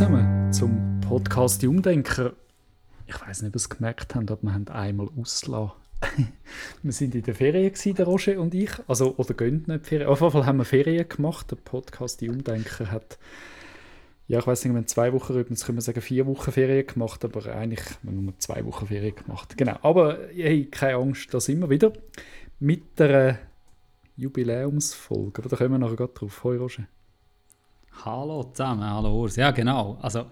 zusammen zum Podcast Die Umdenker. Ich weiß nicht, ob ihr es gemerkt habt, aber wir haben einmal ausgelassen. wir sind in der Ferien, gewesen, der Roger und ich. Also, oder gehen nicht Ferien. Auf jeden Fall haben wir Ferien gemacht. Der Podcast Die Umdenker hat, ja, ich weiß nicht, wir haben zwei Wochen, jetzt können wir sagen, vier Wochen Ferien gemacht, aber eigentlich haben wir nur zwei Wochen Ferien gemacht. Genau. Aber hey, keine Angst, da sind wir wieder mit der Jubiläumsfolge. Aber da kommen wir nachher gerade drauf. Hoi, Roger. Hallo zusammen, hallo Urs. Ja, genau. Also,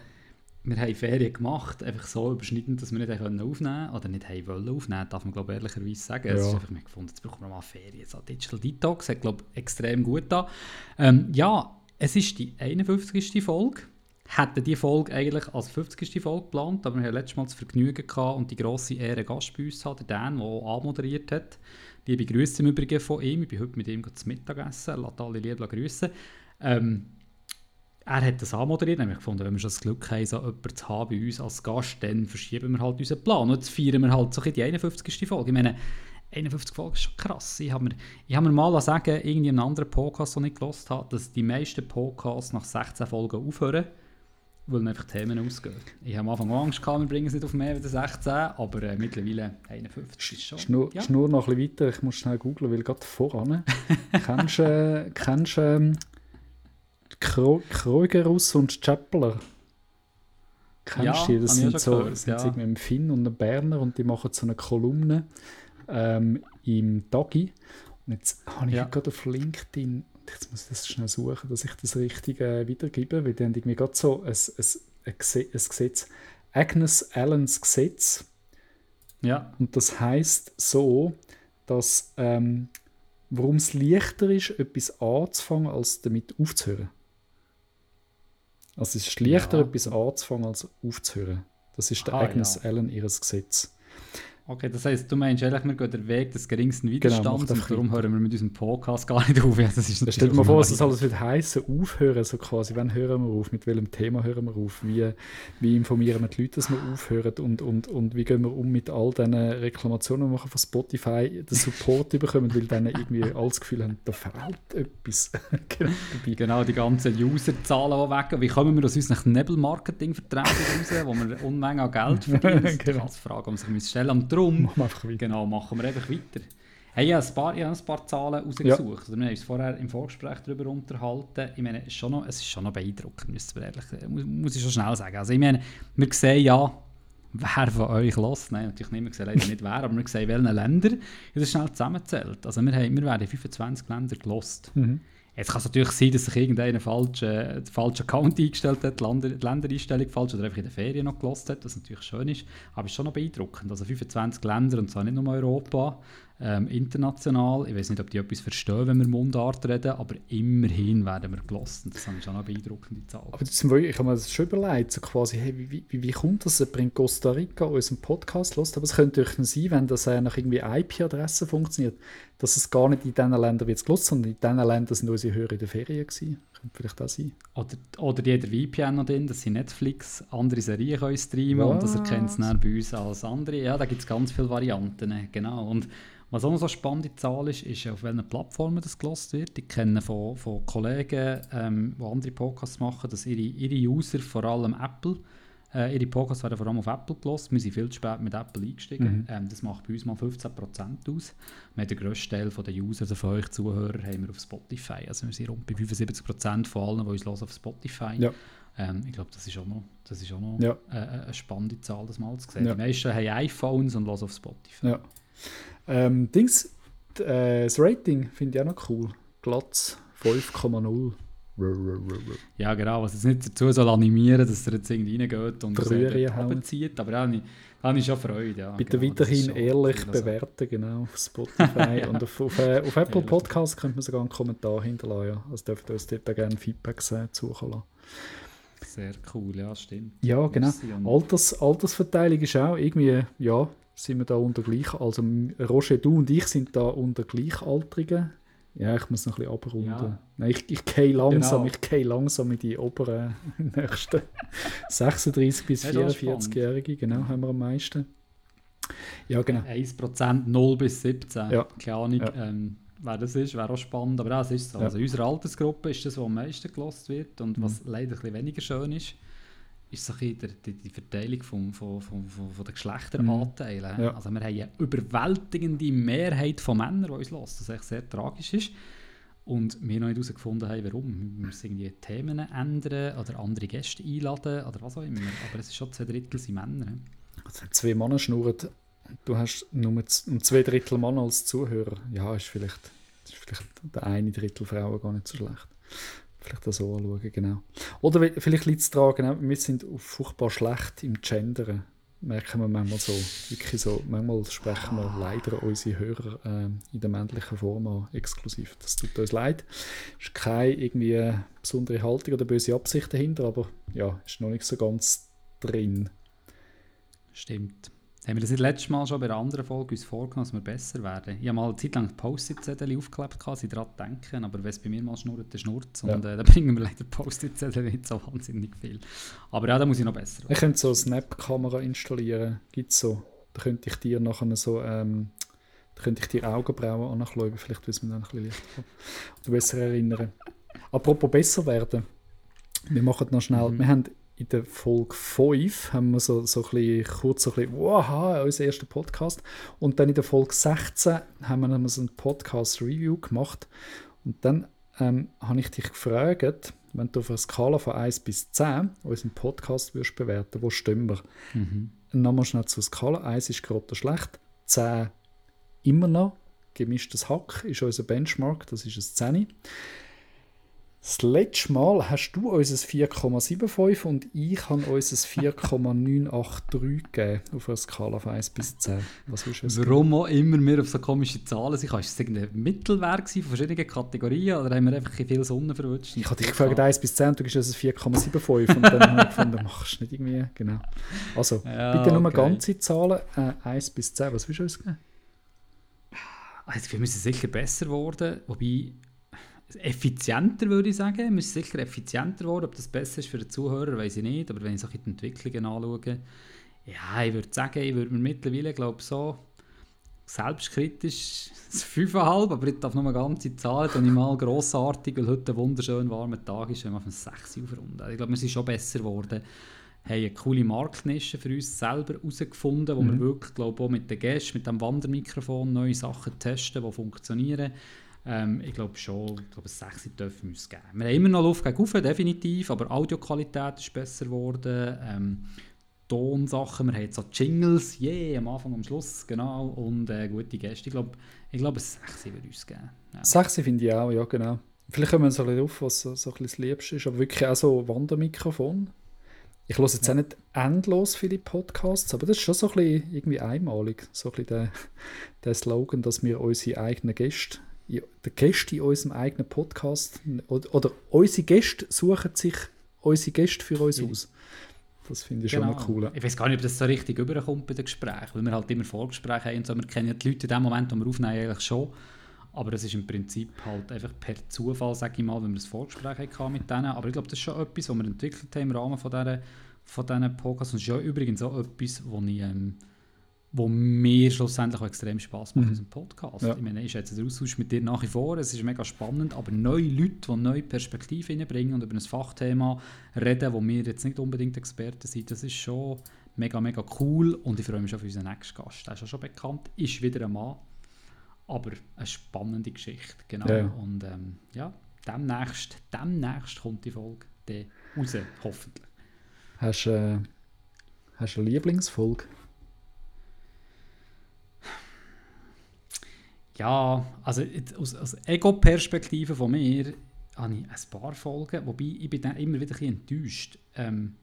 wir haben Ferien gemacht, einfach so überschneidend, dass wir nicht aufnehmen konnten. Oder nicht haben wollen aufnehmen, darf man glaube ich ehrlicherweise sagen. Ja. Es ist einfach mir gefunden, jetzt brauchen wir mal Ferien. So Digital Detox hat glaube ich extrem gut da. Ähm, ja, es ist die 51. Folge. Hätten die Folge eigentlich als 50. Folge geplant, aber wir hatten letztes Mal das Vergnügen gehabt und die grosse Ehre Gast bei uns haben, der Dan, der anmoderiert hat. Liebe Grüße im Übrigen von ihm. Ich bin heute mit ihm zum Mittagessen. Lasst alle lieb grüßen. Ähm, er hat das anmoderiert, nämlich gefunden, wenn wir schon das Glück haben, so jemanden zu haben bei uns als Gast, dann verschieben wir halt unseren Plan. Und jetzt feiern wir halt so die 51. Folge. Ich meine, 51 Folgen ist schon krass. Ich habe mir, hab mir mal sagen, irgendwie einen anderen Podcast, den ich gelost habe, dass die meisten Podcasts nach 16 Folgen aufhören, weil einfach Themen ausgehen. Ich habe am Anfang Angst gehabt, wir bringen es nicht auf mehr als 16, aber äh, mittlerweile 51 ist schon. Schnur, ja. Schnur noch ein bisschen weiter, ich muss schnell googeln, weil gerade voran. kennst du äh, äh, Krögerus und Chappeler. Kennst ja, du die? Das sind so gehört, sind ja. ein Finn und ein Berner und die machen so eine Kolumne ähm, im Tagi. Und jetzt habe ich ja. gerade auf LinkedIn, jetzt muss ich das schnell suchen, dass ich das richtig äh, wiedergebe, weil die haben irgendwie gerade so ein, ein, ein, Gesetz, Agnes Allens Gesetz. Ja. Und das heißt so, dass ähm, warum es leichter ist, etwas anzufangen, als damit aufzuhören. Also es ist leichter, ja. etwas anzufangen, als aufzuhören. Das ist der ah, Agnes ja. Allen ihres Gesetz. Okay, das heisst, du meinst eigentlich, wir gehen den Weg des geringsten genau, Widerstands genau, und darum hören wir mit unserem Podcast gar nicht auf. Ja, das ist Stell dir mal vor, was das alles wird heißen, aufhören, so quasi, wann hören wir auf, mit welchem Thema hören wir auf, wie, wie informieren wir die Leute, dass wir aufhören und, und, und wie gehen wir um mit all diesen Reklamationen, die wir von Spotify, den Support bekommen, weil dann irgendwie alles Gefühl haben, da fehlt etwas. genau, genau, die ganzen Userzahlen, die weg Wie kommen wir aus unserem Nebelmarketing-Verträgen raus, wo wir Unmengen an Geld verdienen? Das ist eine Frage, die man sich stellen darum machen wir einfach weiter. Genau, machen wir einfach weiter. Hey, ich habe ein paar, ein paar Zahlen rausgesucht. Ja. Wir haben uns vorher im Vorgespräch darüber unterhalten. Ich meine, es ist schon noch, es ist schon noch beeindruckend, ehrlich, muss, muss ich schon schnell sagen. Also ich meine, wir sehen ja, wer von euch los. Nein, natürlich nicht, wir sehen leider nicht wer, aber wir sehen, welche Länder. Das ist schnell zusammenzählt. Also wir, haben, wir werden in 25 Länder gelost. Mhm. Jetzt kann es natürlich sein, dass sich irgendeiner falsch, äh, falschen Account eingestellt hat, die, Länder, die Ländereinstellung falsch oder einfach in der Ferien noch gelost hat, was natürlich schön ist. Aber es ist schon noch beeindruckend. Also 25 Länder und zwar nicht nur Europa, ähm, international. Ich weiß nicht, ob die etwas verstehen, wenn wir Mundart reden, aber immerhin werden wir gelost. Das ist schon eine beeindruckende Zahl. Aber das ich habe mir das schon überlegt, so quasi, hey, wie, wie, wie kommt das, bringt Costa Rica unseren Podcast los? Aber es könnte natürlich sein, wenn das äh, nach irgendwie IP-Adressen funktioniert, dass es gar nicht in diesen Ländern wird gelost, sondern in diesen Ländern sind unsere Hörer in der Ferien gewesen. Könnte vielleicht das sein. Oder, oder hat VPN noch drin, dass sie Netflix andere Serien können streamen Was? und das erkennt es dann bei uns als andere. Ja, da gibt es ganz viele Varianten, genau. Und was auch noch so eine spannende Zahl ist, ist, auf welchen Plattformen das gelost wird. Ich kenne von, von Kollegen, ähm, die andere Podcasts machen, dass ihre, ihre User, vor allem Apple, äh, ihre Podcasts werden vor allem auf Apple gelost. Wir sind viel zu spät mit Apple eingestiegen. Mhm. Ähm, das macht bei uns mal 15% aus. Wir haben den grössten Teil der User, also von euch Zuhörer, haben wir auf Spotify. Also wir sind rund bei 75% von allen, die uns hören, auf Spotify. Ja. Ähm, ich glaube, das ist auch noch, das ist auch noch ja. äh, eine spannende Zahl, das mal zu sehen. Ja. Die meisten haben iPhones und hören auf Spotify. Ja. Ähm, Dings, äh, das Rating finde ich auch noch cool. Glatz 5,0. Ja, genau. Was jetzt nicht dazu soll animieren, dass er jetzt irgendwie reingeht und abzieht. Aber ja, da habe ich schon Freude. Ja, Bitte genau, weiterhin ehrlich bewerten, genau, auf Spotify. und auf, auf, äh, auf Apple Podcasts könnte man sogar einen Kommentar hinterlassen. Ja. Also dürft ihr uns dort gerne Feedbacks äh, suchen lassen. Sehr cool, ja, stimmt. Ja, genau. Alters, Altersverteilung ist auch irgendwie, ja, sind wir da unter gleich, also Roger, du und ich sind da unter Gleichaltrigen. Ja, ich muss noch ein bisschen abrunden. Ja. Nein, ich, ich gehe langsam, genau. ich gehe langsam in die oberen nächsten 36 bis 44-Jährige, genau, haben wir am meisten. Ja, genau. 1% 0 bis 17. Ja. Keine Ahnung, ja. ähm, wer das ist, wäre auch spannend, aber das ist so. Ja. Also unsere Altersgruppe ist das, was am meisten gelost wird und was mhm. leider ein bisschen weniger schön ist. Ist so die, die, Verteilung von, von, von, von den Geschlechteranteilen. Mhm. Ja. Also wir haben eine überwältigende Mehrheit von Männern, die uns hören, was echt sehr tragisch ist. Und wir noch nicht herausgefunden haben, warum. Wir müssen irgendwie Themen ändern oder andere Gäste einladen oder was auch immer. Aber es ist schon zwei Drittel sind Männer. Also zwei Männer schnurren, du hast nur zwei Drittel Mann als Zuhörer, ja, ist vielleicht, ist vielleicht der eine Drittel Frauen gar nicht so schlecht. Vielleicht das so anschauen, genau. Oder vielleicht liegt es daran, genau, wir sind furchtbar schlecht im Gendern. Merken wir manchmal so, wirklich so, manchmal sprechen wir leider unsere Hörer äh, in der männlichen Form an, exklusiv. Das tut uns leid. Es ist keine irgendwie besondere Haltung oder böse Absicht dahinter, aber ja, ist noch nicht so ganz drin. Stimmt. Haben wir das nicht letztes Mal schon bei einer anderen Folge uns vorgenommen, dass wir besser werden? Ich habe mal eine Zeit lang Post-it-Zettel aufgeklebt, kann sie daran denken, aber wenn es bei mir mal schnurrt, dann schnurrt es. Und ja. äh, da bringen wir leider Post-it-Zettel nicht so wahnsinnig viel. Aber ja, da muss ich noch besser werden. Ich könnte so eine Snap-Kamera installieren, gibt es so. Da könnte ich dir nachher so, ähm, da könnte ich dir Augenbrauen anschauen, vielleicht wissen wir dann ein bisschen leichter oder besser erinnern. Apropos besser werden, wir machen noch schnell, mhm. wir haben in der Folge 5 haben wir so, so ein bisschen, kurz so ein bisschen, wow, unser erster Podcast. Und dann in der Folge 16 haben wir so ein Podcast-Review gemacht. Und dann ähm, habe ich dich gefragt, wenn du auf einer Skala von 1 bis 10 unseren Podcast würdest bewerten, wo stehen wir? Mhm. Nochmal schnell zur Skala. 1 ist gerade schlecht, 10 immer noch. Gemischtes Hack ist unser Benchmark, das ist ein 10. Das letzte Mal hast du uns 4,75 und ich habe uns 4,983 gegeben auf einer Skala von 1 bis 10. Was du Warum auch immer wir auf so komische Zahlen sind? Ist es irgendein Mittelwert von verschiedenen Kategorien oder haben wir einfach viel Sonne verwünscht? Ich habe dich gefragt 1 bis 10 und du gibst uns 4,75 und dann habe ich gefunden, machst du nicht irgendwie. Genau. Also, ja, bitte nur okay. ganze Zahlen, äh, 1 bis 10. Was willst du uns geben? Also, wir müssen sicher besser werden, wobei effizienter, würde ich sagen. Wir müssen sicher effizienter werden. Ob das besser ist für den Zuhörer, weiß ich nicht. Aber wenn ich so die Entwicklungen anschaue, ja, ich würde sagen, ich würde mir mittlerweile, glaube so selbstkritisch das 5,5, aber ich darf nur eine ganze Zahl, dann ich mal grossartig, weil heute ein wunderschön warmer Tag ist, wenn wir auf ein 6 aufrunden. Ich glaube, wir sind schon besser geworden haben eine coole Marktnische für uns selber herausgefunden, wo mhm. wir wirklich, glaube auch mit den Gästen, mit dem Wandermikrofon neue Sachen testen, die funktionieren. Ähm, ich glaube schon, ich glaube, 6 dürfen wir uns geben. Wir haben immer noch Luft gegen Ufe, definitiv, aber Audioqualität ist besser geworden. Ähm, Tonsachen, wir haben jetzt so Jingles, yeah, am Anfang, am Schluss, genau, und äh, gute Gäste. Ich glaube, ich glaube, 6 würde uns geben. Ja. 6 finde ich auch, ja, genau. Vielleicht kommen wir so ein bisschen auf, was so, so ein bisschen das Liebste ist, aber wirklich auch so Wandermikrofon. Ich höre jetzt ja. auch nicht endlos viele Podcasts, aber das ist schon so ein bisschen irgendwie einmalig, so ein bisschen der, der Slogan, dass wir unsere eigenen Gäste der Gäste in unserem eigenen Podcast oder, oder unsere Gäste suchen sich unsere Gäste für uns aus. Das finde ich genau. schon mal cool. Ich weiß gar nicht, ob das so richtig überkommt bei den Gesprächen, weil wir halt immer Vorgespräche haben und so. Wir kennen ja die Leute in dem Moment, wo wir aufnehmen, eigentlich schon. Aber das ist im Prinzip halt einfach per Zufall, sage ich mal, wenn wir ein Vorgespräch hatten mit denen. Aber ich glaube, das ist schon etwas, was wir entwickelt haben im Rahmen von diesen, von diesen Podcasts. Und das ist ja übrigens auch etwas, wo ich... Ähm, wo mir schlussendlich auch extrem Spaß macht, mhm. unserem Podcast. Ja. Ich meine, ich schätze den Austausch mit dir nach wie vor, es ist mega spannend, aber neue Leute, die neue Perspektiven reinbringen und über ein Fachthema reden, wo wir jetzt nicht unbedingt Experten sind, das ist schon mega, mega cool und ich freue mich schon auf unseren nächsten Gast. Der ist auch schon bekannt, ist wieder ein Mann, aber eine spannende Geschichte, genau. Ja. Und ähm, ja, demnächst, demnächst kommt die Folge raus, hoffentlich. Hast du äh, hast eine Lieblingsfolge? Ja, also aus, aus Ego-Perspektive von mir habe ich ein paar Folgen, wobei ich bin dann immer wieder ein bisschen enttäuscht. Ähm,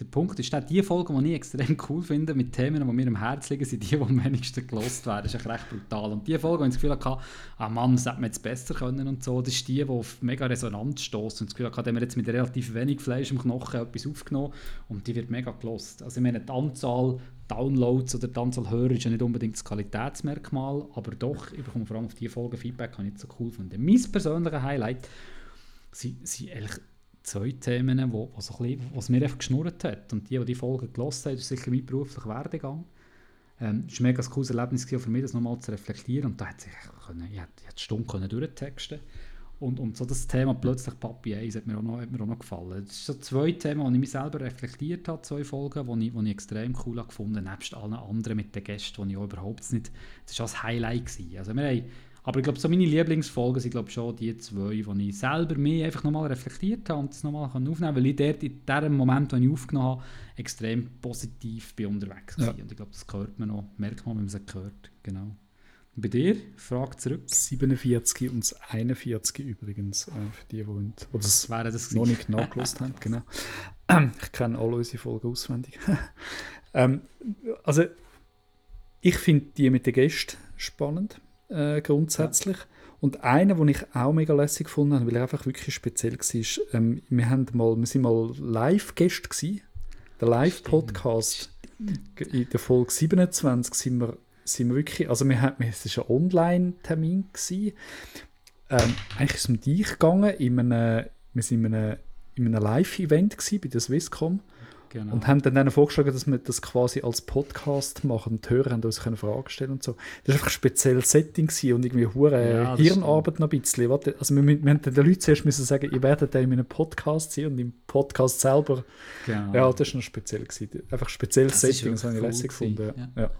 der Punkt ist, die Folgen, die ich extrem cool finde, mit Themen, die mir am Herzen liegen, sind die, die am wenigsten gelost werden. Das ist echt recht brutal. Und die Folge, wo ich das Gefühl hatte, ah Mann, das hätte man jetzt besser können und so, das ist die, die auf mega Resonanz stößt. Und das Gefühl hatte, haben wir jetzt mit relativ wenig Fleisch im Knochen etwas aufgenommen und die wird mega gelost. Also ich meine, die Anzahl Downloads oder die Anzahl Hörer ist ja nicht unbedingt das Qualitätsmerkmal, aber doch, ich bekomme vor allem auf diese Folge Feedback, kann ich nicht so cool finden. Mein persönliches Highlight sind eigentlich zwei Themen, wo, wo so ein mir einfach geschnurrt hat. Und die, die die Folge gelesen haben, ist sicher mein beruflicher Werdegang. Ähm, es war ein mega cooles Erlebnis für mich, das nochmal zu reflektieren. Und da hat sich können, ich hätte, Stunden können durchtexten Und, und so das Thema plötzlich Papi 1 hat mir auch noch, hat mir auch noch gefallen. Das sind so zwei Themen, die ich mich selber reflektiert habe, zwei Folgen, die ich, die ich extrem cool habe gefunden nebst allen anderen mit den Gästen, die ich auch überhaupt nicht... Das war das Highlight. Gewesen. Also wir haben, aber ich glaube, so meine Lieblingsfolgen sind glaube schon die zwei, die ich selber mir einfach nochmal reflektiert habe und das nochmal aufnehmen konnte, weil ich dort in dem Moment, wo ich aufgenommen habe, extrem positiv bin unterwegs war. Ja. Und ich glaube, das hört man noch, merkt man, wenn man es hört. Genau. Bei dir? Frage zurück. 47 und 41 übrigens, äh, für die, die oder das, Wäre das noch nicht nachgelost haben. Genau. Ich kenne alle unsere Folgen auswendig. ähm, also, ich finde die mit den Gästen spannend, äh, grundsätzlich. Ja. Und einer, den ich auch mega lässig gefunden habe, weil er einfach wirklich speziell war, ähm, wir, haben mal, wir sind mal Live-Gäste Der Live-Podcast. In der Folge 27 sind wir sind wir wirklich, also wir haben, es war ein Online-Termin. Ähm, eigentlich ist es um dich gegangen, in einem, wir waren in einem, in einem Live-Event bei der Swisscom. Genau. Und haben dann, dann vorgeschlagen, dass wir das quasi als Podcast machen. Und die Hörer haben uns können Fragen stellen und so. Das war einfach ein spezielles Setting und irgendwie hure ja, Hirnarbeit noch ein bisschen. Warte, also wir, wir haben den Leuten zuerst müssen sagen, ihr werdet in einem Podcast sein und im Podcast selber. Genau. Ja, das war noch speziell. Gewesen. Einfach ein spezielles das Setting, das habe ich lässig gefunden. Ja. ja.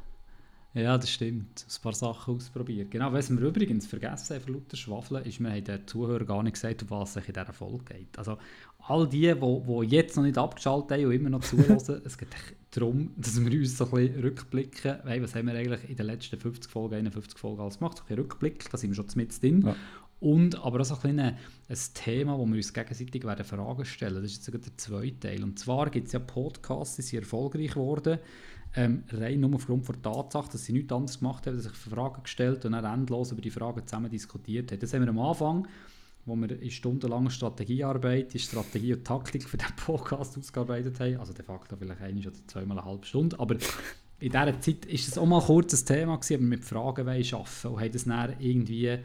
Ja, das stimmt. Ein paar Sachen ausprobiert. Genau, was wir übrigens vergessen haben, für lauter Schwafeln, ist, wir haben den Zuhörern gar nicht gesagt, um was es in dieser Folge geht. Also all die, die, die jetzt noch nicht abgeschaltet haben und immer noch zuhören, es geht darum, dass wir uns so ein bisschen rückblicken, hey, was haben wir eigentlich in den letzten 50 Folgen, 51 Folgen alles gemacht, so ein bisschen Rückblick, da sind wir schon mit drin. Ja. Und aber auch so ein, ein, ein Thema, wo wir uns gegenseitig werden Fragen stellen. Das ist jetzt sogar der zweite Teil. Und zwar gibt es ja Podcasts, die sind erfolgreich geworden ähm, rein nur aufgrund der Tatsache, dass sie nichts anderes gemacht haben, dass sich Fragen gestellt und dann endlos über die Fragen zusammen diskutiert haben. Das haben wir am Anfang, wo wir in stundenlanger Strategiearbeit, die Strategie und Taktik für den Podcast ausgearbeitet haben, also de facto vielleicht eine oder zweimal eine halbe Stunde, aber in dieser Zeit war es auch mal kurz ein Thema gewesen, aber mit Fragen arbeiten und haben das dann irgendwie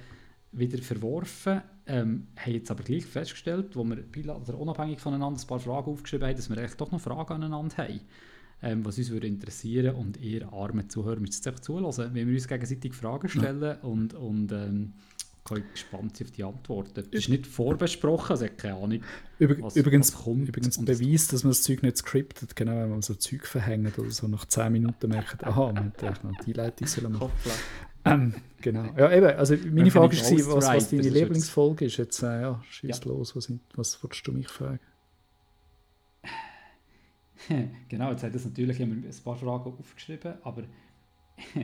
wieder verworfen, ähm, haben jetzt aber gleich festgestellt, wo wir unabhängig voneinander ein paar Fragen aufgeschrieben haben, dass wir echt doch noch Fragen aneinander haben ähm, was uns würde interessieren und ihr armen Zuhörer müsst einfach zulassen, wenn wir uns gegenseitig Fragen stellen ja. und, und ähm, kann gespannt sein auf die Antworten. Das ist nicht vorbesprochen, also keine Ahnung, Übrig was, übrigens, was kommt. Übrigens Beweis, dass man das Zeug nicht scriptet, genau wenn man so Zeug verhängt oder so nach 10 Minuten merkt, aha, man hätte eigentlich noch die Leitung sollen machen. Ähm, genau. Ja, eben, also meine Frage war, was, was deine Lieblingsfolge ist. Jetzt, äh, ja, schieß ja. los, was, was würdest du mich fragen? genau, jetzt hat es natürlich immer ein paar Fragen aufgeschrieben, aber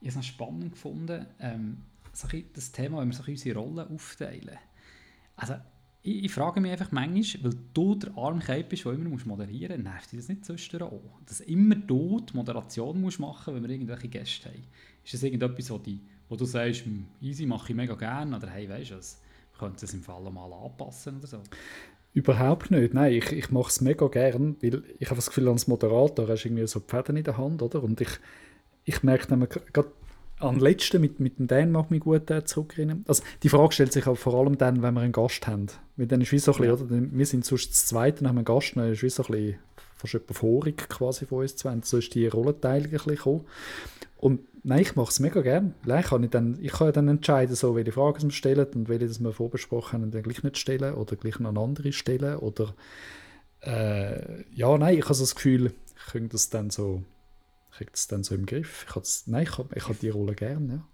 ich habe es spannend gefunden, ähm, das Thema, wenn wir so unsere Rollen aufteilen. Also, ich, ich, frage mich einfach manchmal, weil du der Armkeib bist, der immer musst moderieren musst, nervt dich das nicht zwischendurch auch? Dass immer du die Moderation musst machen wenn wir irgendwelche Gäste haben. Ist das irgendetwas, wo, die, wo du sagst, hm, easy, mache ich mega gerne, oder hey, weißt du was, wir könnten es im Fall mal anpassen oder so? Überhaupt nicht. Nein, ich, ich mache es mega gern, weil ich habe das Gefühl, als Moderator hast du irgendwie so Pferde in der Hand, oder? Und ich, ich merke dann gerade an letzten mit, mit dem Dan mag mich gut äh, zurückerinnern. Also die Frage stellt sich auch vor allem dann, wenn wir einen Gast haben. Weil dann ist wie so ein bisschen, oder? Wir sind sonst das Zweite, dann haben wir einen Gast, dann ist wie so ein bisschen fast vorig quasi von uns zwei. So ist die Rollenteilung ein bisschen gekommen. Und nein, ich mache es mega gerne. Ich kann, dann, ich kann dann entscheiden, so, welche Fragen wir stellen und welche das wir vorbesprochen haben, dann gleich nicht stellen oder gleich noch eine andere stellen. Oder äh, ja, nein, ich habe so das Gefühl, ich kriege das dann so, kriege das dann so im Griff. Ich das, nein, ich habe, ich habe die Rolle gerne, ja.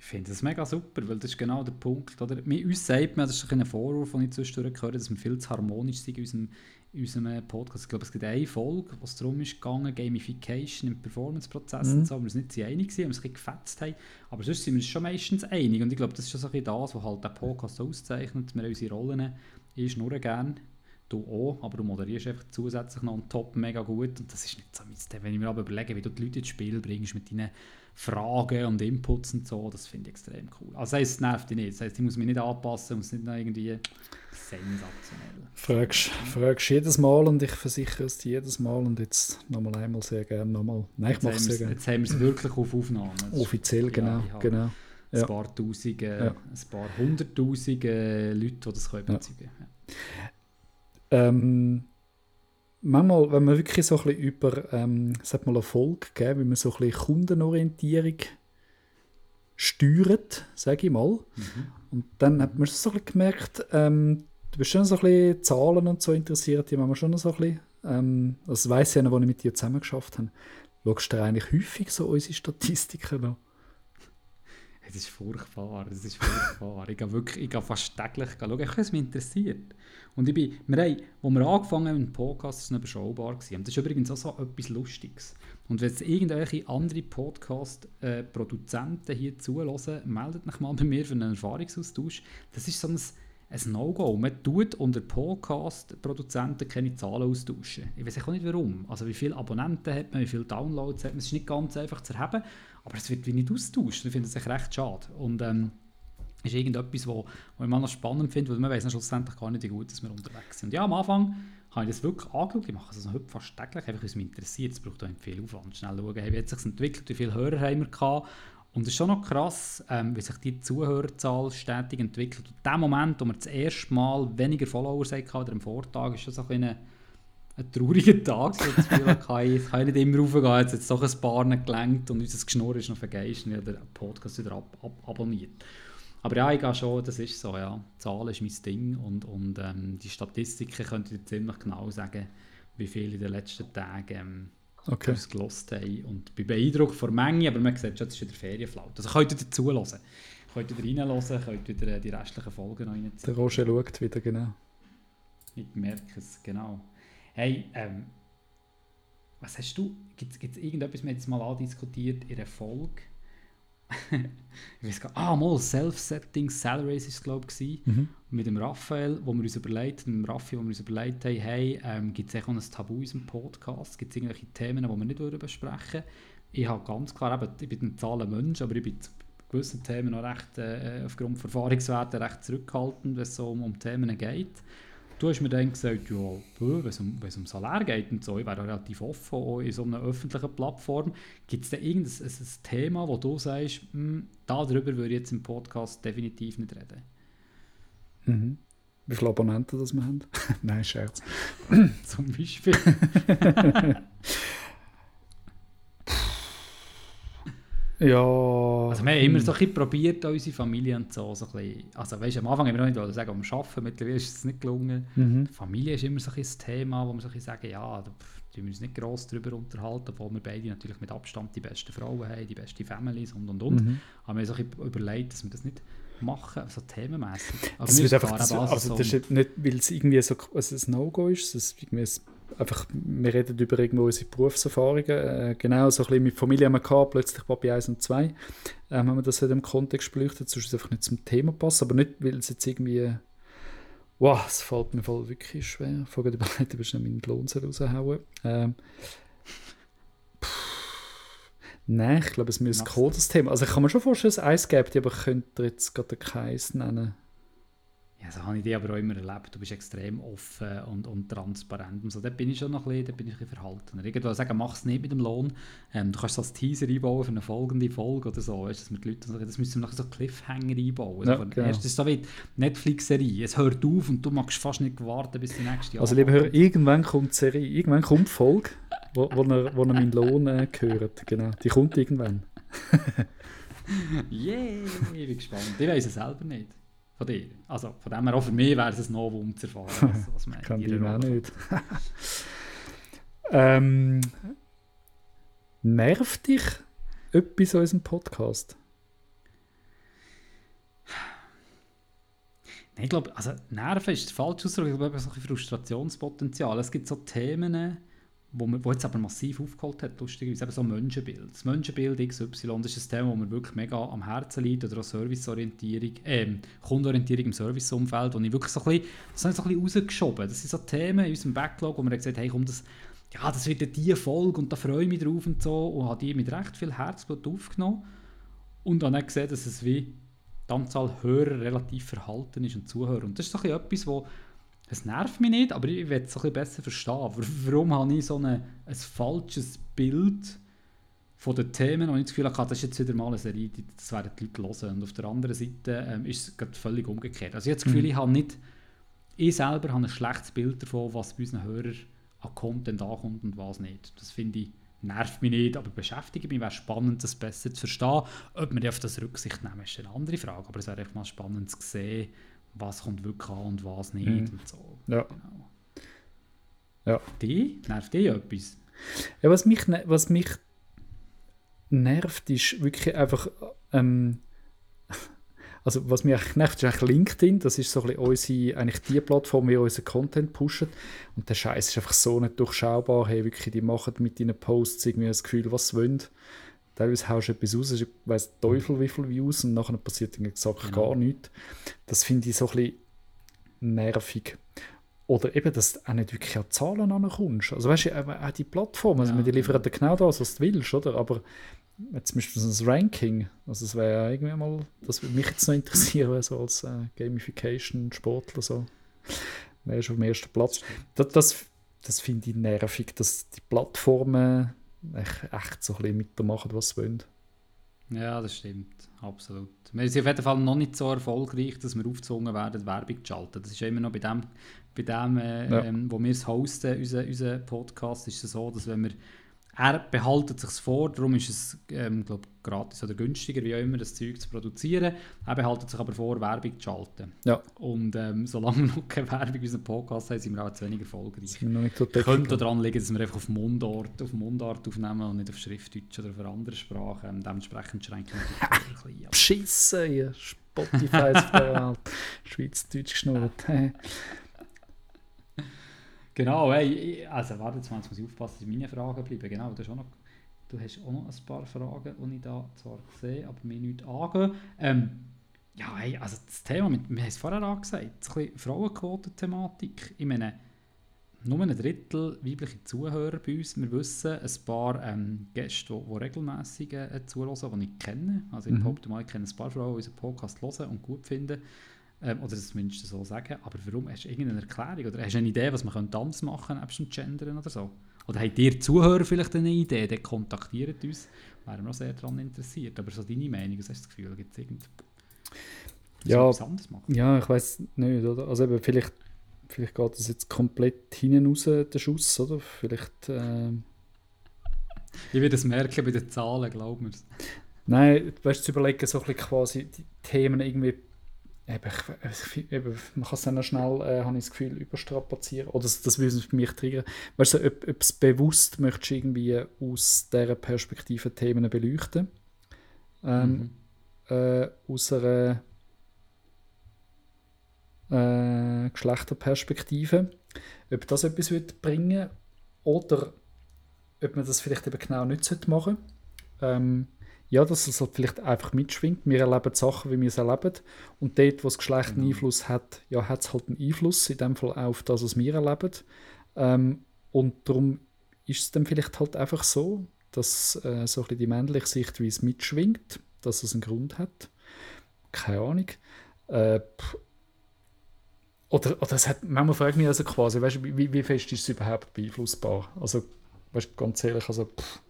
Ich finde das mega super, weil das ist genau der Punkt. Oder? Uns sagt man, das ist ein Vorwurf, den ich zwischendurch höre, dass wir viel zu harmonisch sind in unserem in unserem Podcast. Ich glaube, es gibt eine Folge, wo es darum ist gegangen, Gamification im Performance-Prozess mhm. und so, wo wir uns nicht so einig waren, uns ein bisschen gefetzt haben. Aber sonst sind wir uns schon meistens einig. Und ich glaube, das ist schon so ein bisschen das, was halt der Podcast auszeichnet. Wir haben unsere Rollen, ich schnurre gerne, du auch, aber du moderierst einfach zusätzlich noch on top mega gut. Und das ist nicht so mein Wenn ich mir aber überlege, wie du die Leute ins Spiel bringst mit deinen Fragen und Inputs und so, das finde ich extrem cool. Also das heisst, es nervt dich nicht. Das heisst, ich muss mich nicht anpassen, muss nicht noch irgendwie sensationell. Fragst, fragst jedes Mal und ich versichere es dir jedes Mal und jetzt nochmal einmal sehr gerne nochmal. Nein, ich mache es sehr gerne. Jetzt haben wir es wirklich auf Aufnahme. Offiziell, genau. Ja, genau. Ein paar tausend, äh, ja. ein paar hunderttausend äh, Leute, die das können bezeugen können. Ja. Ähm, manchmal, wenn man wirklich so ein bisschen über, ähm, sag mal, Erfolg geben, wie man so ein bisschen Kundenorientierung steuert, sage ich mal. Mhm. Und dann hat man so ein gemerkt, ähm, du bist schon so ein bisschen Zahlen und so interessiert, die man schon so ein bisschen, ähm, das weiss ich ja noch, als ich mit dir zusammen geschafft habe, schaust du eigentlich häufig so unsere Statistiken an? Es ist furchtbar, es ist furchtbar. ich gehe wirklich, ich gehe fast täglich schauen, was mich interessiert. Und ich bin, wir haben, als wir angefangen haben mit dem Podcast, war es überschaubar. Und das ist übrigens auch so etwas Lustiges. Und wenn jetzt irgendwelche andere Podcast-Produzenten hier zulassen, meldet euch mal bei mir für einen Erfahrungsaustausch. Das ist so ein ein No-Go. Man tut unter Podcast-Produzenten keine Zahlen austauschen. Ich weiß auch nicht warum. Also wie viele Abonnenten hat man, wie viele Downloads hat man. Es ist nicht ganz einfach zu erheben, aber es wird wie nicht austauscht. Ich finde das echt recht schade. Und ähm, ist irgendetwas, wo ich mal noch spannend finde, weil man weiß schlussendlich gar nicht, wie gut dass wir unterwegs sind. Und ja, am Anfang habe ich das wirklich angeschaut. Ich mache es also heute fast täglich, einfach weil es mich interessiert. Es braucht auch viel Aufwand. Schnell schauen, wie hat sich entwickelt, wie viele Hörer haben wir gehabt und es ist schon noch krass, ähm, wie sich die Zuhörerzahl stetig entwickelt. Und in dem Moment, wo wir das erste Mal weniger Follower hatten, oder am Vortag, ist das so ein, ein trauriger Tag. So das Gefühl, kann ich, kann ich nicht immer raufgehen, jetzt hat es doch ein paar nicht gelenkt und unser Geschnurr ist noch vergessen, ich habe den Podcast wieder ab, ab, abonniert. Aber ja, ich gehe schon, das ist so, ja. Zahlen ist mein Ding und, und ähm, die Statistiken können dir ziemlich genau sagen, wie viel in den letzten Tagen ähm, okay. uns gelost haben. Und bin beeindruckt von der Menge, aber man sieht schon, das ist wieder Ferienflaut. Also könnt ihr dazu hören. Könnt ihr reinhören, könnt ihr wieder die restlichen Folgen noch reinziehen. Der Roger schaut wieder, genau. Ich merke es, genau. Hey, ähm, was hast du, gibt es irgendetwas, wir haben jetzt mal andiskutiert in einer Folge, ich weiß gar ah, mal, Self-Setting Salaries war es, glaube ich, mhm. mit dem Raphael, wo wir uns überlegt, mit dem Raffi, wo wir uns überlegt haben, hey, ähm, gibt es auch ein Tabu in unserem Podcast? Gibt es irgendwelche Themen, die wir nicht besprechen Ich habe ganz klar, eben, ich bin ein Zahlenmensch, aber ich bin zu gewissen Themen noch recht, äh, aufgrund von Erfahrungswerten recht zurückhaltend, wenn es so um, um Themen geht. Du hast mir dann gesagt, ja, wenn es um, um Salär geht und so, ich wäre relativ offen in so einer öffentlichen Plattform. Gibt es da irgendein ein, ein Thema, wo du sagst, hm, darüber würde ich jetzt im Podcast definitiv nicht reden? Mhm. Wie viele Abonnenten das wir haben? Nein, Scherz. Zum Beispiel. Ja. Also wir haben immer so ein bisschen probiert, unsere Familie und so, so ein bisschen, also weißt, am Anfang haben wir noch nicht sagen, wir arbeiten, mittlerweile ist es nicht gelungen. Mhm. Familie ist immer so ein Thema, wo wir so ein sagen, ja, da tun wir uns nicht gross darüber unterhalten, obwohl wir beide natürlich mit Abstand die besten Frauen haben, die besten Families und und und. Mhm. Haben wir so ein bisschen überlegt, dass wir das nicht machen, so themenmäßig. Aber das, wird einfach, das, also, also das ist nicht, weil es irgendwie so also ein No-Go ist, es ist irgendwie ein einfach, wir reden über irgendwo unsere Berufserfahrungen. Äh, genau, so ein bisschen mit Familie haben wir gehabt, plötzlich Papi 1 und 2. Ähm, haben wir das in dem Kontext beleuchtet, sonst ist es einfach nicht zum Thema passt, aber nicht, weil es jetzt irgendwie wow, es fällt mir voll wirklich schwer. Vorher überlegt, ob ich noch meinen Lohn raushauen ähm, Nein, ich glaube, es müsste kommen, das Thema. Also ich kann mir schon vorstellen, dass es eins gibt, aber ich könnte jetzt gerade keins nennen. Ja, so habe ich dich aber auch immer erlebt. Du bist extrem offen und, und transparent. Und so, da bin ich schon noch ein bisschen, da bin ich ein bisschen verhaltener. Irgendwo sagen, mach es nicht mit dem Lohn. Ähm, du kannst das als Teaser einbauen für eine folgende Folge oder so. Weißt, dass die Leute sagen, das müssen wir noch so Cliffhanger einbauen. Also ja, genau. Erst ist so wie Netflix-Serie. Es hört auf und du magst fast nicht warten, bis die nächste Jahr Also lieber Hör, irgendwann kommt die Serie, irgendwann kommt die Folge, wo, wo, er, wo er meinen Lohn äh, hört. Genau, die kommt irgendwann. Yay, ich bin gespannt. Ich weiß es selber nicht von dir. Also von dem her auch für mich wäre es ein Novum zu erfahren. Was, was man Kann ich auch nicht. ähm, nervt dich etwas an unserem Podcast? Nein, ich glaube, also Nerven ist falsch Ausdruck, ich glaube, so ein Frustrationspotenzial. Es gibt so Themen, wo, man, wo jetzt aber massiv aufgeholt hat, lustigerweise, eben so Menschenbild. Das Menschenbild XY, das ist ein Thema, das mir wirklich mega am Herzen liegt, oder auch Serviceorientierung, äh, Kundenorientierung im Serviceumfeld, wo ich wirklich so ein bisschen, das habe so ein bisschen rausgeschoben. Das sind so Themen in unserem Backlog, wo wir gesagt haben, hey komm, das, ja, das wird die Folge und da freue ich mich drauf und so, und habe die mit recht viel Herzblut aufgenommen und dann gesehen, dass es wie die Anzahl Hörer relativ verhalten ist und Zuhörer. Und das ist so ein etwas, wo es nervt mich nicht, aber ich will es ein bisschen besser verstehen. Warum habe ich so eine, ein falsches Bild von den Themen, und ich das Gefühl habe, das ist jetzt wieder mal eine Serie, das werden die Leute hören. Und auf der anderen Seite ähm, ist es gerade völlig umgekehrt. Also ich habe das Gefühl, mhm. ich habe nicht, ich selber habe ein schlechtes Bild davon, was bei unseren Hörern an Content ankommt und was nicht. Das finde ich nervt mich nicht, aber beschäftigt mich, wäre spannend, das besser zu verstehen. Ob wir auf das Rücksicht nehmen, ist eine andere Frage, aber es wäre einfach mal spannend zu sehen, was kommt wirklich an und was nicht mhm. und so. Ja. Genau. ja. Die? Nervt dich etwas? Ja, was mich, ne-, was mich nervt, ist wirklich einfach ähm, also was mich nervt, ist eigentlich LinkedIn. Das ist so ein bisschen unsere, eigentlich die Plattform, wir unseren Content pushen. Und der Scheiß ist einfach so nicht durchschaubar. Hey, wirklich, die machen mit ihren Posts irgendwie das Gefühl, was sie wollen. Teilweise haust du etwas raus, ich weiss Teufel wie viele Views und nachher passiert irgendwie gesagt genau. gar nichts. Das finde ich so ein bisschen nervig. Oder eben, dass du auch nicht wirklich an Zahlen ankommst. Also weißt du, auch die Plattform, also ja, die liefern ja. genau das, was du willst, oder? Aber jetzt müsste das Ranking, also es wäre ja irgendwie mal, das würde mich jetzt noch interessieren, so als äh, Gamification-Sportler so, wäre schon auf dem ersten Platz. Das, das, das finde ich nervig, dass die Plattformen echt, echt so ein bisschen mitmachen, was sie wollen. Ja, das stimmt, absolut. Wir sind auf jeden Fall noch nicht so erfolgreich, dass wir aufgezwungen werden, Werbung zu schalten. Das ist immer noch bei dem, bei dem äh, ja. ähm, wo wir es hosten, unser, unser Podcast, ist es so, dass wenn wir er behaltet sich vor, darum ist es ähm, glaub, gratis oder günstiger, wie auch immer, das Zeug zu produzieren. Er behaltet sich aber vor, Werbung zu schalten. Ja. Und ähm, solange wir noch keine Werbung in unserem Podcast haben, sind wir auch zu wenig erfolgreich. So Könnte daran liegen, dass wir einfach auf Mundart, auf Mundart aufnehmen und nicht auf Schriftdeutsch oder auf eine andere Sprache. Ähm, dementsprechend schränken wir ein bisschen ab. Beschissen, ihr Spotify auf der Welt. Schweizdeutsch geschnurrt. Genau, hey, also warte, jetzt muss ich aufpassen, dass meine Fragen bleiben. Genau, du hast auch noch, du hast auch noch ein paar Fragen, die ich da zwar sehe, aber mir nicht angehen. Ähm, ja, hey, also das Thema, mit, wir haben es vorher angesagt, ein bisschen Frauenquoten-Thematik. Ich meine, nur ein Drittel weibliche Zuhörer bei uns. Wir wissen ein paar ähm, Gäste, die, die regelmässig äh, zuhören, die ich kenne. Also ich mhm. behaupte mal, ich kenne ein paar Frauen, die unseren Podcast hören und gut finden. Ähm, oder das zumindest so sagen. Aber warum? Hast du irgendeine Erklärung? Oder hast du eine Idee, was man anders machen könnte, nebst Gendern oder so? Oder habt ihr Zuhörer vielleicht eine Idee? Dann kontaktiert uns. Wären wir auch sehr daran interessiert. Aber so deine Meinung, was hast du das Gefühl? Gibt es irgend... Ja, ja, ich weiß nicht. Oder? Also eben, vielleicht, vielleicht geht das jetzt komplett hinten raus, der Schuss. Oder? Vielleicht... Äh... Ich werde es merken bei den Zahlen, glaub mir. Nein, weißt du, zu überlegen, so ein bisschen quasi die Themen irgendwie eben, eben, man kann es dann noch schnell, äh, habe ich das Gefühl, überstrapazieren. Oder das, das würde für mich triggern. Weißt du, ob, ob es bewusst möchtest irgendwie aus dieser Perspektive Themen beleuchten. Ähm, mhm. äh, aus einer äh, Geschlechterperspektive. Ob das etwas wird bringen oder ob man das vielleicht eben genau nicht machen sollte. Ähm, ja, dass es halt vielleicht einfach mitschwingt. Wir erleben Sachen, wie wir es erleben. Und dort, wo das Geschlecht genau. einen Einfluss hat, ja, hat es halt einen Einfluss, in dem Fall auf das, was wir erleben. Ähm, und darum ist es dann vielleicht halt einfach so, dass äh, so ein bisschen die männliche Sichtweise mitschwingt, dass es einen Grund hat. Keine Ahnung. Äh, oder, oder es hat, manchmal frage ich mich also quasi, weißt, wie, wie fest ist es überhaupt beeinflussbar? Also, weißt, ganz ehrlich, also, pff,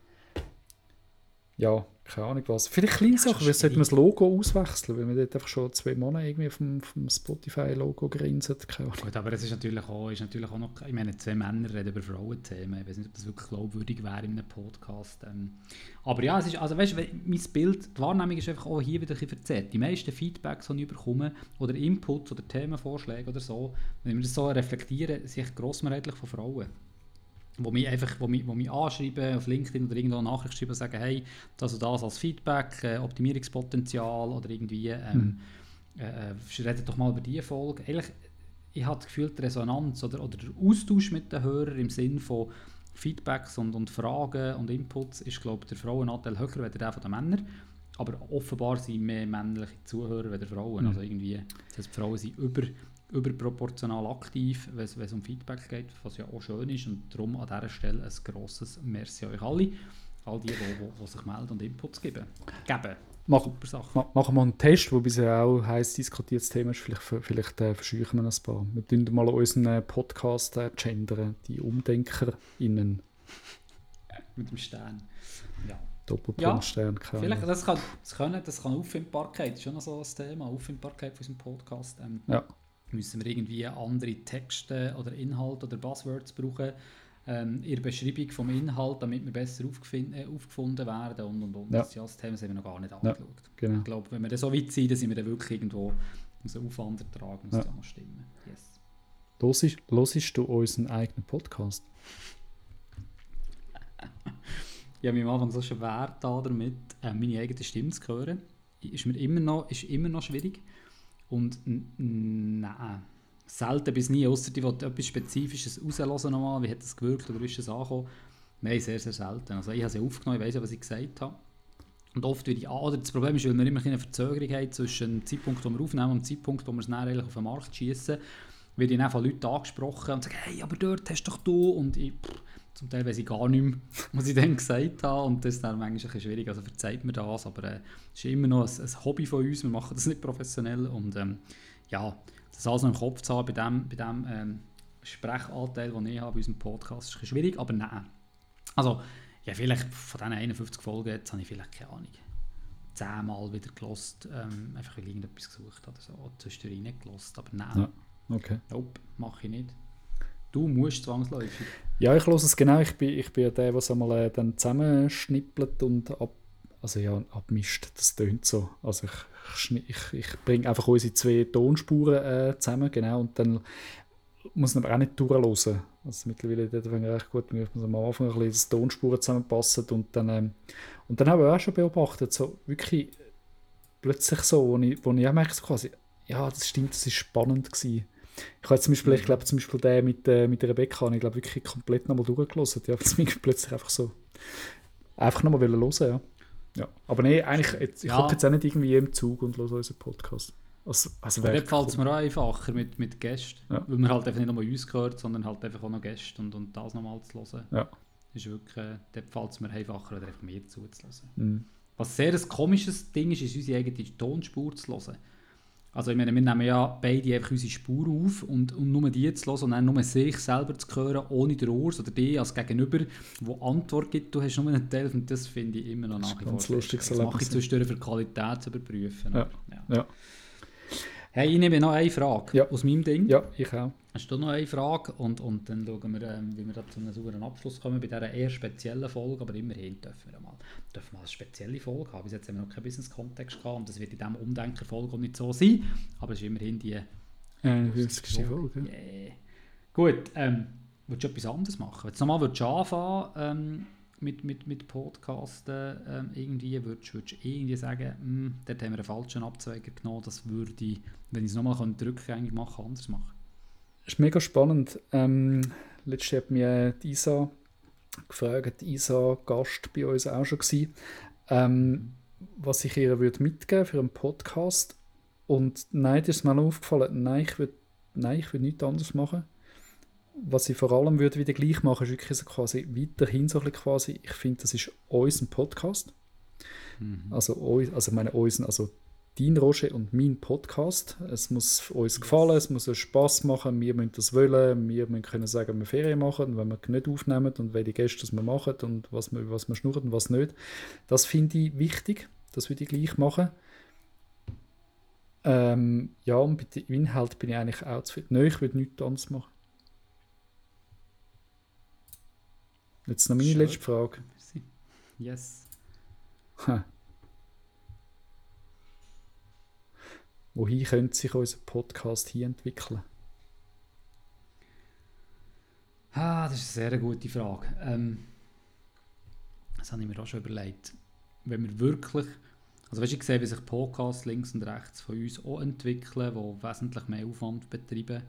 ja, keine Ahnung was. Vielleicht kleine Sachen, wir sollten das Logo auswechseln, weil wir dort einfach schon zwei Monate irgendwie vom, vom Spotify-Logo grinsen. Gut, aber es ist natürlich auch, ist natürlich auch noch, ich meine, zwei Männer reden über Frauenthemen. Ich weiß nicht, ob das wirklich glaubwürdig wäre in einem Podcast. Ähm, aber ja, es ist, also weißt du, mein Bild, die Wahrnehmung ist einfach auch hier wieder ein bisschen verzerrt. Die meisten Feedbacks, die ich bekomme, oder Inputs oder Themenvorschläge oder so, wenn wir das so reflektieren, sind grossmehrheitlich von Frauen wo mich einfach wo mich, wo mich anschreiben auf LinkedIn oder irgendwo eine Nachricht schreiben und sagen, hey, das und das als Feedback, äh, Optimierungspotenzial oder irgendwie, ähm, mhm. äh, redet doch mal über diese Folge. Eigentlich, ich habe das Gefühl, die Resonanz oder, oder der Austausch mit den Hörern im Sinne von Feedbacks und, und Fragen und Inputs ist, glaube ich, der Frauenanteil höher als der von den Männern. Aber offenbar sind mehr männliche Zuhörer als Frauen. Mhm. Also irgendwie, das heißt, die Frauen sind über überproportional aktiv, wenn es um Feedback geht, was ja auch schön ist. Und darum an dieser Stelle ein grosses Merci an euch alle, all die, die, sich melden und Inputs geben. geben. Mach, ma, machen wir einen Test, wo bisher auch heiß diskutiertes Thema ist. Vielleicht, vielleicht äh, verscheuchen wir ein paar. Wir tun mal unseren äh, Podcast äh, gendern, die UmdenkerInnen. Mit dem Stern. Ja. Doppelpunkt ja, Stern. Vielleicht, das kann, das, können, das kann Auffindbarkeit, das ist schon noch so ein Thema, Auffindbarkeit von unserem Podcast. Ähm, ja müssen wir irgendwie andere Texte oder Inhalte oder Buzzwords brauchen, ähm, in der Beschreibung vom Inhalt, damit wir besser äh, aufgefunden werden und und und. Ja. Das Thema, das haben wir noch gar nicht angeschaut. Ja, genau. Ich glaube, wenn wir dann so weit sind, dann sind wir dann wirklich irgendwo, unser Aufwandertrag muss ja. da stimmen. Yes. Hörst, hörst du unseren eigenen Podcast? ich habe mich am Anfang so schwer da damit, äh, meine eigene Stimme zu hören. Ist mir immer noch, ist immer noch schwierig. Und nein, selten bis nie, außer die, die etwas Spezifisches rauslassen nochmal, wie hat das gewirkt oder ist das angekommen. Nein, sehr, sehr selten. Also ich habe sie aufgenommen, ich weiß ja, was ich gesagt habe. Und oft würde ich, oder das Problem ist, weil wir immer eine Verzögerung haben zwischen dem Zeitpunkt, wo wir aufnehmen und dem Zeitpunkt, wo wir es dann auf den Markt schießen, werde ich dann von Leuten angesprochen und sagen, hey, aber dort hast doch du und ich, pff, zum Teil weiß ich gar nicht mehr, was ich dann gesagt habe und das ist dann manchmal ein bisschen schwierig, also verzeiht mir das, aber es äh, ist immer noch ein, ein, Hobby von uns, wir machen das nicht professionell und ähm, ja, das alles noch im Kopf zu haben bei dem, bei dem ähm, Sprechanteil, den ich habe bei unserem Podcast, ist ein bisschen schwierig, aber nein. Also, ja, vielleicht von diesen 51 Folgen jetzt habe ich vielleicht keine Ahnung, zehnmal wieder gelost, ähm, einfach weil ich irgendetwas gesucht habe oder so, zwischendurch nicht gelost, aber nein. Ja, okay. Nope, mache ich nicht. Du musst zwangsläufig. Ja, ich höre es genau. Ich bin, ich bin ja der, der es einmal äh, dann zusammenschnippelt und ab, also ja, abmischt. Das tönt so. Also ich, ich, ich bringe einfach unsere zwei Tonspuren äh, zusammen, genau, und dann muss man aber auch nicht durchhören. Also mittlerweile finde ich recht gut, man am Anfang ein bisschen die Tonspuren zusammenpassen und dann, ähm, und dann habe ich auch schon beobachtet, so wirklich plötzlich so, wo ich, wo ich auch merke, so quasi, ja, das stimmt, das war spannend gewesen ich habe zum Beispiel, ich glaube zum Beispiel den mit, äh, mit der Rebecca, ich glaube wirklich komplett nochmal durchgelassen. Ja, das mich plötzlich einfach so, einfach nochmal hören, ja. ja. Aber nee, eigentlich, jetzt, ich ja. hocke jetzt auch nicht irgendwie im Zug und höre unseren Podcast. Also, also dort fällt es mir auch einfacher mit, mit Gästen, ja. weil man halt einfach nicht nochmal uns gehört, sondern halt einfach auch noch Gäste und, und das nochmal zu hören. Ja. Ist wirklich, äh, dort fällt es mir einfacher, oder einfach mehr zuzulassen. Mhm. Was sehr ein komisches Ding ist, ist unsere eigene Tonspur zu hören. Also ich meine, wir nehmen ja beide einfach unsere Spur auf und, und nur die zu hören und dann nur sich selber zu hören, ohne den Urs oder die als Gegenüber, der Antwort gibt, du hast nur einen Teil und das finde ich immer noch nach wie vor. Lustig. Das mache ich zwischendurch für Qualität zu überprüfen. Ja. ja. ja. Hey, ich nehme noch eine Frage aus meinem Ding. Ja, ich auch. Hast du noch eine Frage? Und, und dann schauen wir, ähm, wie wir da zu einem sauberen Abschluss kommen bei dieser eher speziellen Folge. Aber immerhin dürfen wir mal, dürfen wir eine spezielle Folge haben. Bis jetzt haben wir noch keinen Business-Kontext gehabt und das wird in diesem Umdenker-Folge auch nicht so sein. Aber es ist immerhin die... Äh, 50. Folge. Yeah. Gut, ähm, willst du etwas anderes machen? Wenn du nochmal anfangen ähm, mit, mit, mit Podcasten ähm, irgendwie, würdest, du irgendwie sagen, mh, hm, dort haben wir einen falschen Abzweiger genommen, das würde ich, wenn ich es nochmal rückgängig machen anders machen? Das ist mega spannend. Ähm, letztes Jahr hat mich die Isa gefragt, die Isa Gast bei uns auch schon gewesen, ähm, was ich ihr würde mitgeben für einen Podcast. Und nein, das ist mir aufgefallen, nein, ich würde nein, ich würde nichts anderes machen was ich vor allem würde wieder gleich machen, ist wirklich so quasi weiterhin so ein quasi, ich finde, das ist unser Podcast. Mhm. Also, also meine unseren, also dein Roger und mein Podcast. Es muss uns gefallen, es muss uns Spass machen, wir müssen das wollen, wir müssen können sagen, wir Ferien machen, wenn wir nicht aufnehmen und welche Gäste wir machen und was wir, was wir schnurren und was nicht. Das finde ich wichtig, das würde ich gleich machen. Ähm, ja, und bei dem Inhalt bin ich eigentlich auch zufrieden. Nein, ich würde nichts anderes machen. Jetzt noch meine Schön. letzte Frage. Yes. Ha. Wohin könnte sich unser Podcast hier entwickeln? Ah, das ist eine sehr gute Frage. Ähm, das habe ich mir auch schon überlegt. Wenn wir wirklich, also weißt ich sehe, wie sich Podcasts links und rechts von uns auch entwickeln, die wesentlich mehr Aufwand betreiben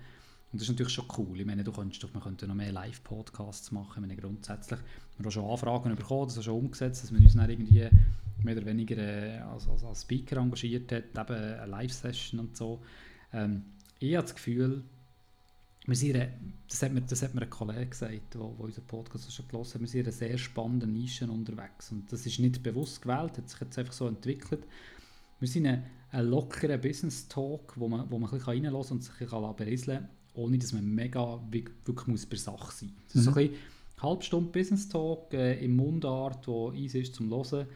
und das ist natürlich schon cool. Ich meine, du könntest doch, könnte noch mehr Live-Podcasts machen. Ich meine, grundsätzlich, wir haben schon Anfragen bekommen, das ist schon umgesetzt, dass man uns dann irgendwie mehr oder weniger äh, als, als, als, Speaker engagiert hat, eben eine Live-Session und so. Ähm, ich habe das Gefühl, wir sind das, hat mir, das hat mir ein Kollege gesagt, der unseren Podcast schon gelesen hat, wir sind in einer sehr spannenden Nische unterwegs. Und das ist nicht bewusst gewählt, hat sich jetzt einfach so entwickelt. Wir sind ein, ein lockerer Business-Talk, wo man, wo man ein bisschen kann und sich ein bisschen berieseln kann ohne dass man mega wirklich muss bei Sache sein muss. Das ist so mhm. ein bisschen Halbstunde Business Talk äh, im Mundart, wo easy ist zum Hören.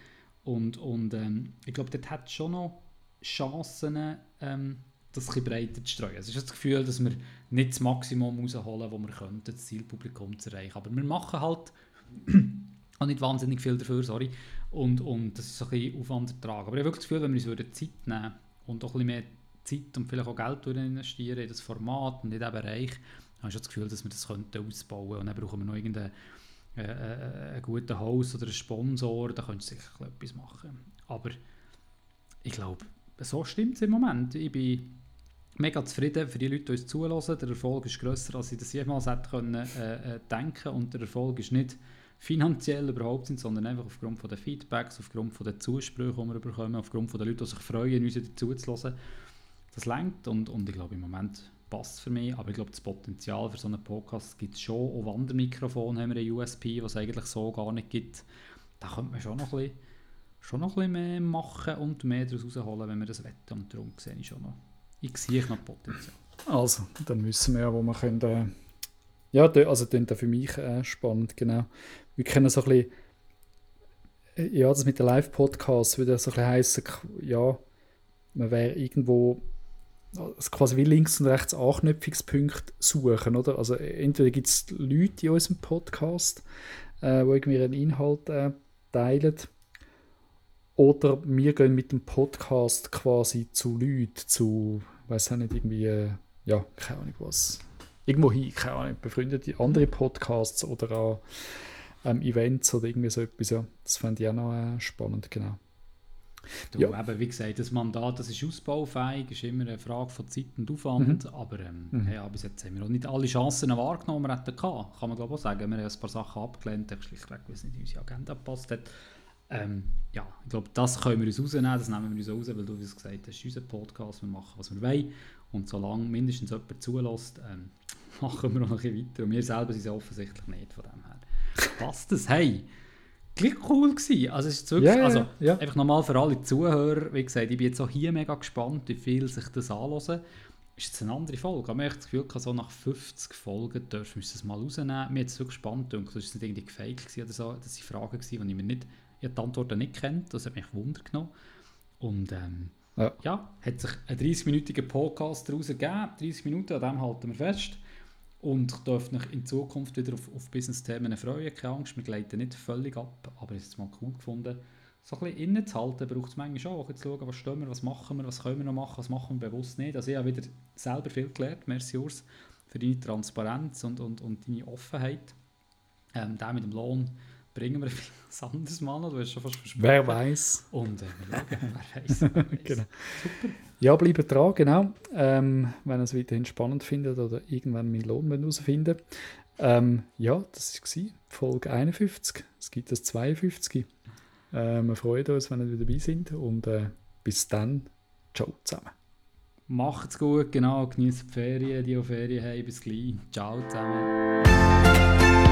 Und, und ähm, ich glaube, dort hat schon noch Chancen, ähm, das ein breiter zu streuen. Es ist das Gefühl, dass wir nicht das Maximum rausholen, das wir könnten, das Zielpublikum zu erreichen. Aber wir machen halt auch nicht wahnsinnig viel dafür, sorry. Und, und das ist so ein bisschen Aufwand ertragen. Aber ich habe wirklich das Gefühl, wenn wir uns Zeit nehmen und auch ein bisschen mehr Zeit und vielleicht auch Geld investieren in das Format und in diesen Bereich, habe ich das Gefühl, dass wir das könnten ausbauen könnten. Und dann brauchen wir noch irgendeinen äh, äh, guten Host oder einen Sponsor, da könntest du sicher etwas machen. Aber ich glaube, so stimmt es im Moment. Ich bin mega zufrieden für die Leute, die uns zulassen. Der Erfolg ist grösser, als ich das jemals hätte können, äh, äh, denken Und der Erfolg ist nicht finanziell überhaupt sind, sondern einfach aufgrund von den Feedbacks, aufgrund von den Zusprüchen, die wir bekommen, aufgrund von den Leuten, die sich freuen, uns dazu zu hören. Das lenkt und, und ich glaube, im Moment passt für mich, aber ich glaube, das Potenzial für so einen Podcast gibt es schon. Auch Wandermikrofon haben wir ein USP, was es eigentlich so gar nicht gibt. Da könnte man schon noch ein bisschen, schon noch ein bisschen mehr machen und mehr daraus rausholen, wenn wir das wetten. Und darum sehe ich schon noch, ich sehe noch Potenzial. Also, dann wissen wir ja, wo wir können... Äh ja, also das für mich äh, spannend, genau. Wir können so ein bisschen, äh, ja, das mit den Live-Podcasts würde so ein bisschen heissen, ja, man wäre irgendwo also quasi wie links und rechts Anknüpfungspunkte suchen, oder? Also entweder gibt es Leute in unserem Podcast, äh, die irgendwie ihren Inhalt äh, teilen, oder wir gehen mit dem Podcast quasi zu Leuten, zu, weiß auch nicht, irgendwie, äh, ja, keine Ahnung was, irgendwo hin, keine Ahnung, befreundete andere Podcasts oder an ähm, Events oder irgendwie so etwas, ja. Das fände ich auch noch äh, spannend, genau. Du, ja. eben, wie gesagt, das Mandat das ist ausbaufähig, ist immer eine Frage von Zeit und Aufwand, mhm. aber ähm, mhm. ja, bis jetzt haben wir auch nicht alle Chancen wahrgenommen, die wir hätten gehabt. Kann man glaube ich auch sagen. Wir haben ein paar Sachen abgelehnt, schlichtweg, weil es nicht in unsere Agenda gepasst hat. Ähm, ja, ich glaube, das können wir uns rausnehmen, das nehmen wir uns raus, weil du wie gesagt hast, das ist unser Podcast, wir machen, was wir wollen und solange mindestens jemand zulässt, ähm, machen wir noch ein bisschen weiter und wir selber sind es offensichtlich nicht, von dem her. Passt das? Hey! Gleich cool gewesen. Also es ist wirklich, yeah, also yeah. einfach nochmal für alle Zuhörer, wie gesagt, ich bin jetzt auch hier mega gespannt, wie viel sich das anhören. Ist jetzt eine andere Folge, aber ich habe das Gefühl, so nach 50 Folgen dürfen wir das mal rausnehmen. Mir jetzt wirklich spannend und das war nicht irgendwie gefaked oder so. Das waren Fragen, die ich mir nicht, ich die Antworten nicht kennt. Das hat mich Wunder genommen. Und ähm, ja. ja, hat sich ein 30-minütiger Podcast daraus ergeben. 30 Minuten, an dem halten wir fest und dürft euch in Zukunft wieder auf, auf Business-Themen freuen. Keine Angst, wir gleiten nicht völlig ab, aber es ist mal cool gefunden, so ein bisschen innen zu halten, braucht es manchmal auch, zu schauen, was stehen wir, was machen wir, was können wir noch machen, was machen wir bewusst nicht. Also ich habe wieder selber viel gelernt, merci Urs, für deine Transparenz und, und, und deine Offenheit. Ähm, der mit dem Lohn bringen wir ein anderes Mal noch, du hast schon fast versprochen. Wer weiß. Und äh, wir schauen, wer weiß. genau. Super. Ja, bleibt dran, genau. Ähm, wenn ihr es weiterhin spannend findet oder irgendwann meinen Lohn herausfinden ähm, Ja, das war Folge 51. Es gibt das 52. Äh, wir freuen uns, wenn ihr wieder dabei sind und äh, bis dann. Ciao zusammen. Macht's gut, genau. Genießt die Ferien, die auf Ferien haben. Bis gleich. Ciao zusammen.